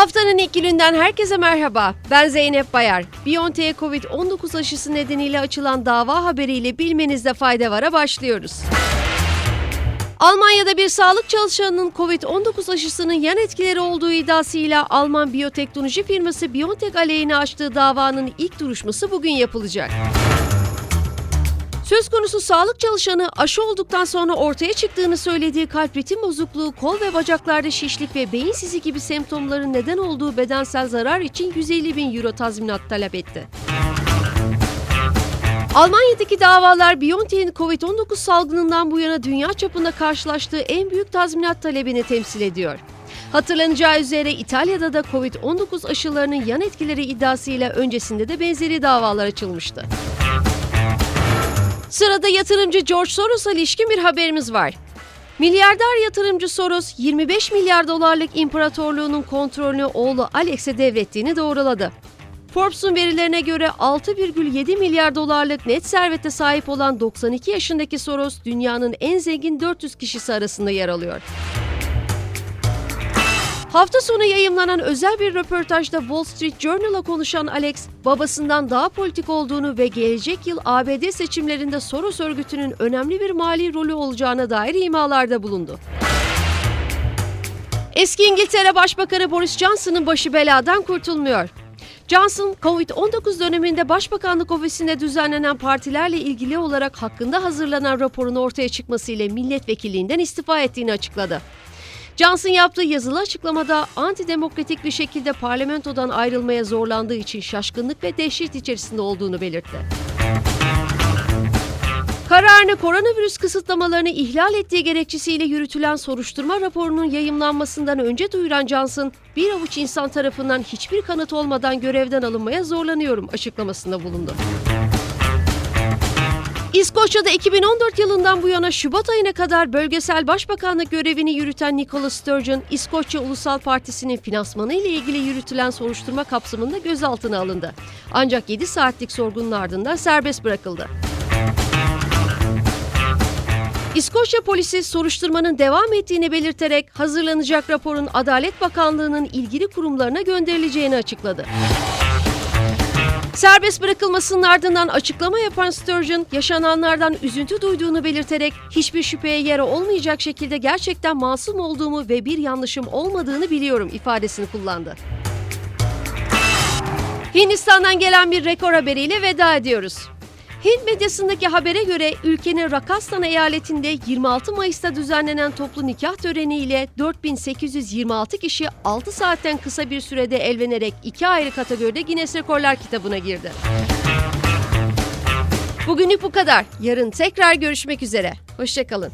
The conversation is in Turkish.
Haftanın ilk gününden herkese merhaba. Ben Zeynep Bayar. BioNTech Covid-19 aşısı nedeniyle açılan dava haberiyle bilmenizde fayda vara başlıyoruz. Almanya'da bir sağlık çalışanının Covid-19 aşısının yan etkileri olduğu iddiasıyla Alman biyoteknoloji firması BioNTech aleyhine açtığı davanın ilk duruşması bugün yapılacak. Söz konusu sağlık çalışanı aşı olduktan sonra ortaya çıktığını söylediği kalp ritim bozukluğu, kol ve bacaklarda şişlik ve beyin sizi gibi semptomların neden olduğu bedensel zarar için 150 bin euro tazminat talep etti. Almanya'daki davalar BioNTech'in Covid-19 salgınından bu yana dünya çapında karşılaştığı en büyük tazminat talebini temsil ediyor. Hatırlanacağı üzere İtalya'da da Covid-19 aşılarının yan etkileri iddiasıyla öncesinde de benzeri davalar açılmıştı. Sırada yatırımcı George Soros'a ilişkin bir haberimiz var. Milyarder yatırımcı Soros 25 milyar dolarlık imparatorluğunun kontrolünü oğlu Alex'e devrettiğini doğruladı. Forbes'un verilerine göre 6,7 milyar dolarlık net servete sahip olan 92 yaşındaki Soros dünyanın en zengin 400 kişisi arasında yer alıyor. Hafta sonu yayımlanan özel bir röportajda Wall Street Journal'a konuşan Alex, babasından daha politik olduğunu ve gelecek yıl ABD seçimlerinde Soros örgütünün önemli bir mali rolü olacağına dair imalarda bulundu. Eski İngiltere Başbakanı Boris Johnson'ın başı beladan kurtulmuyor. Johnson, Covid-19 döneminde Başbakanlık ofisinde düzenlenen partilerle ilgili olarak hakkında hazırlanan raporun ortaya çıkmasıyla milletvekilliğinden istifa ettiğini açıkladı. Johnson yaptığı yazılı açıklamada antidemokratik bir şekilde parlamentodan ayrılmaya zorlandığı için şaşkınlık ve dehşet içerisinde olduğunu belirtti. Kararını koronavirüs kısıtlamalarını ihlal ettiği gerekçesiyle yürütülen soruşturma raporunun yayımlanmasından önce duyuran Johnson, bir avuç insan tarafından hiçbir kanıt olmadan görevden alınmaya zorlanıyorum açıklamasında bulundu. İskoçya'da 2014 yılından bu yana Şubat ayına kadar bölgesel başbakanlık görevini yürüten Nicola Sturgeon, İskoçya Ulusal Partisi'nin finansmanı ile ilgili yürütülen soruşturma kapsamında gözaltına alındı. Ancak 7 saatlik sorgunun ardından serbest bırakıldı. İskoçya polisi soruşturmanın devam ettiğini belirterek hazırlanacak raporun Adalet Bakanlığı'nın ilgili kurumlarına gönderileceğini açıkladı. Serbest bırakılmasının ardından açıklama yapan Sturgeon, yaşananlardan üzüntü duyduğunu belirterek hiçbir şüpheye yer olmayacak şekilde gerçekten masum olduğumu ve bir yanlışım olmadığını biliyorum ifadesini kullandı. Hindistan'dan gelen bir rekor haberiyle veda ediyoruz. Hint medyasındaki habere göre ülkenin Rakastan eyaletinde 26 Mayıs'ta düzenlenen toplu nikah töreniyle 4826 kişi 6 saatten kısa bir sürede evlenerek iki ayrı kategoride Guinness Rekorlar kitabına girdi. Bugünlük bu kadar. Yarın tekrar görüşmek üzere. Hoşçakalın.